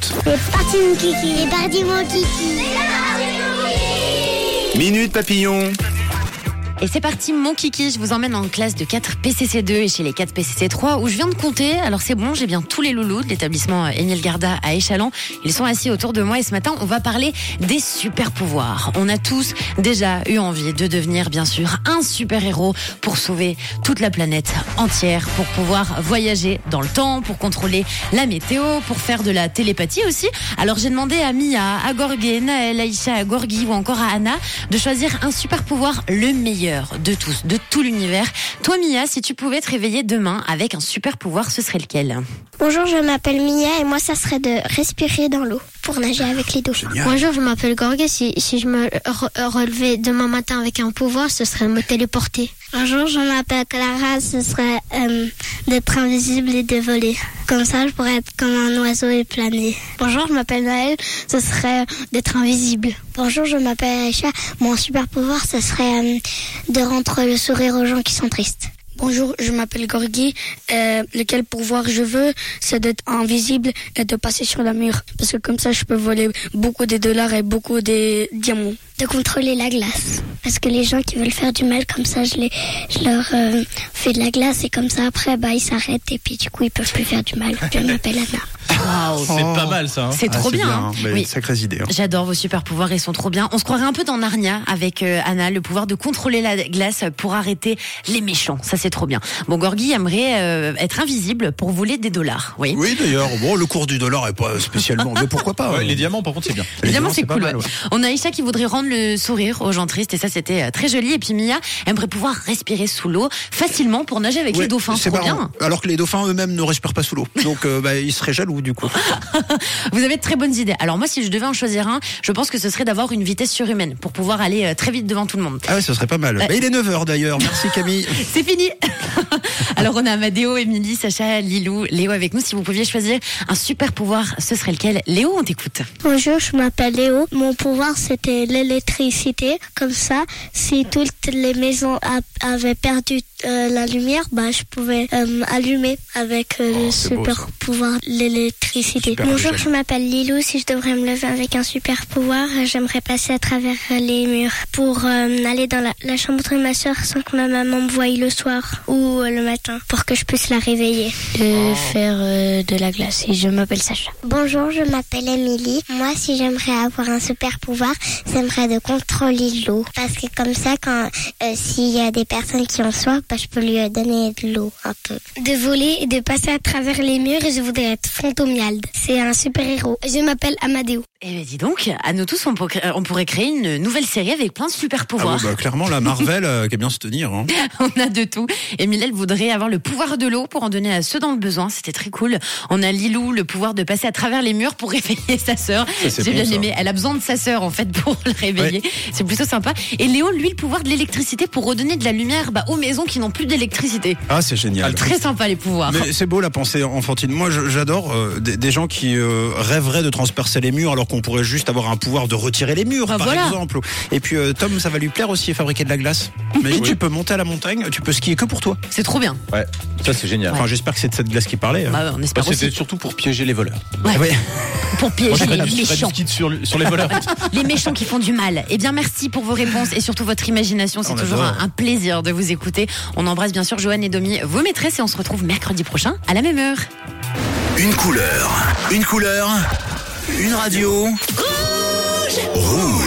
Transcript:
écoute. C'est parti mon kiki, c'est parti mon kiki. Minute Papillon. Et c'est parti, mon kiki. Je vous emmène en classe de 4 PCC2 et chez les 4 PCC3 où je viens de compter. Alors c'est bon, j'ai bien tous les loulous de l'établissement Émile Garda à Échalon. Ils sont assis autour de moi et ce matin, on va parler des super pouvoirs. On a tous déjà eu envie de devenir, bien sûr, un super héros pour sauver toute la planète entière, pour pouvoir voyager dans le temps, pour contrôler la météo, pour faire de la télépathie aussi. Alors j'ai demandé à Mia, à Gorgé, Naël, Aïcha, à Gorgui ou encore à Anna de choisir un super pouvoir le meilleur de tous, de tout l'univers. Toi Mia, si tu pouvais te réveiller demain avec un super pouvoir, ce serait lequel? Bonjour, je m'appelle Mia et moi ça serait de respirer dans l'eau pour nager avec les dauphins. Bonjour, je m'appelle Gorgé. Si, si je me re- relevais demain matin avec un pouvoir, ce serait de me téléporter. Bonjour, je m'appelle Clara, ce serait euh, d'être invisible et de voler. Comme ça, je pourrais être comme un oiseau et planer. Bonjour, je m'appelle Naël, ce serait d'être invisible. Bonjour, je m'appelle Aïcha, mon super pouvoir, ce serait euh, de rendre le sourire aux gens qui sont tristes. Bonjour, je m'appelle Gorgui. Euh, lequel pouvoir je veux, c'est d'être invisible et de passer sur la mur. Parce que comme ça, je peux voler beaucoup des dollars et beaucoup des diamants. De contrôler la glace. Parce que les gens qui veulent faire du mal, comme ça, je, les, je leur euh, fais de la glace et comme ça, après, bah, ils s'arrêtent et puis du coup, ils peuvent plus faire du mal. Je m'appelle Anna. Waouh C'est pas mal ça. hein. C'est Ah, trop c'est bien. hein. hein. Mais Oui. Sacrées idées. hein. J'adore vos super pouvoirs, ils sont trop bien. On se croirait un peu dans Narnia avec euh, Anna, le pouvoir de contrôler la glace pour arrêter les méchants. Ça c'est trop bien. Bon, Gorgui aimerait euh, être invisible pour voler des dollars. Oui. Oui, d'ailleurs. Bon, le cours du dollar est pas spécialement, mais pourquoi pas Ouais, les diamants, par contre, c'est bien. Évidemment, diamants, c'est cool. mal, ouais. ouais. On a Aïcha qui voudrait rendre le sourire aux gens tristes et ça c'était euh, très joli. Et puis Mia aimerait pouvoir respirer sous l'eau facilement pour nager avec Ouais, les dauphins. c'est bien. Alors que les dauphins eux-mêmes ne respirent pas sous l'eau. Donc, euh, bah, ils seraient jaloux, du coup. Vous avez de très bonnes idées. Alors moi, si je devais en choisir un, je pense que ce serait d'avoir une vitesse surhumaine pour pouvoir aller euh, très vite devant tout le monde. Ah ouais, ce serait pas mal. Bah, il est 9h d'ailleurs. Merci Camille. C'est fini. Alors on a Amadeo, Émilie, Sacha, Lilou, Léo avec nous. Si vous pouviez choisir un super pouvoir, ce serait lequel? Léo, on t'écoute. Bonjour, je m'appelle Léo. Mon pouvoir, c'était l'électricité. Comme ça, si toutes les maisons avaient perdu euh, la lumière, bah, je pouvais euh, allumer avec euh, le Oh, super pouvoir l'électricité. Bonjour, je m'appelle Lilou. Si je devrais me lever avec un super pouvoir, euh, j'aimerais passer à travers euh, les murs pour euh, aller dans la, la chambre de ma soeur sans que ma maman me voie le soir ou euh, le matin pour que je puisse la réveiller. De faire euh, de la glace. Et je m'appelle Sacha. Bonjour, je m'appelle Émilie. Moi, si j'aimerais avoir un super pouvoir, j'aimerais de contrôler l'eau. Parce que comme ça, quand euh, s'il y a des personnes qui ont soif, je peux lui donner de l'eau. De voler et de passer à travers les murs je voudrais être Fantomiald. C'est un super héros. Je m'appelle Amadeo. Eh ben dis donc, à nous tous, on, pourrait- on pourrait créer une nouvelle série avec plein de super Ah pouvoirs. ouais, bah, clairement, la Marvel euh, qui a bien se tenir. Hein. On a de tout. Émile, elle voudrait avoir le pouvoir de l'eau pour en donner à ceux dans le besoin. C'était très cool. On a Lilou, le pouvoir de passer à travers les murs pour réveiller sa sœur. J'ai bien ça. aimé. Elle a besoin de sa sœur, en fait, pour le réveiller. C'est plutôt sympa. Et Léo, lui, le pouvoir de l'électricité pour redonner de la lumière bah, aux maisons qui n'ont plus d'électricité. Ah, c'est génial. Très sympa, les pouvoirs. Mais c'est beau la pensée enfantine. Moi, j'adore euh, des, des gens qui euh, rêveraient de transpercer les murs alors qu'on pourrait juste avoir un pouvoir de retirer les murs, Bah par voilà. exemple. Et puis, euh, Tom, ça va lui plaire aussi fabriquer de la glace. Imagine, tu peux monter à la montagne, tu peux skier que pour toi. C'est trop bien. Ouais, ça c'est génial. Enfin, j'espère que c'est de cette glace qui parlait. hein. Bah, on Bah, espère C'était aussi. surtout pour piéger les voleurs. Ouais. Ouais. Pour piéger les méchants. ski sur, le- sur les voleurs. Les méchants qui font du mal. Eh bien, merci pour vos réponses et surtout votre imagination. C'est toujours un plaisir de vous écouter. On embrasse bien sûr Joanne et Domi, vos maîtresses, et on se retrouve mercredi prochain à la même heure. Une couleur. Une couleur. Une radio. Rouge.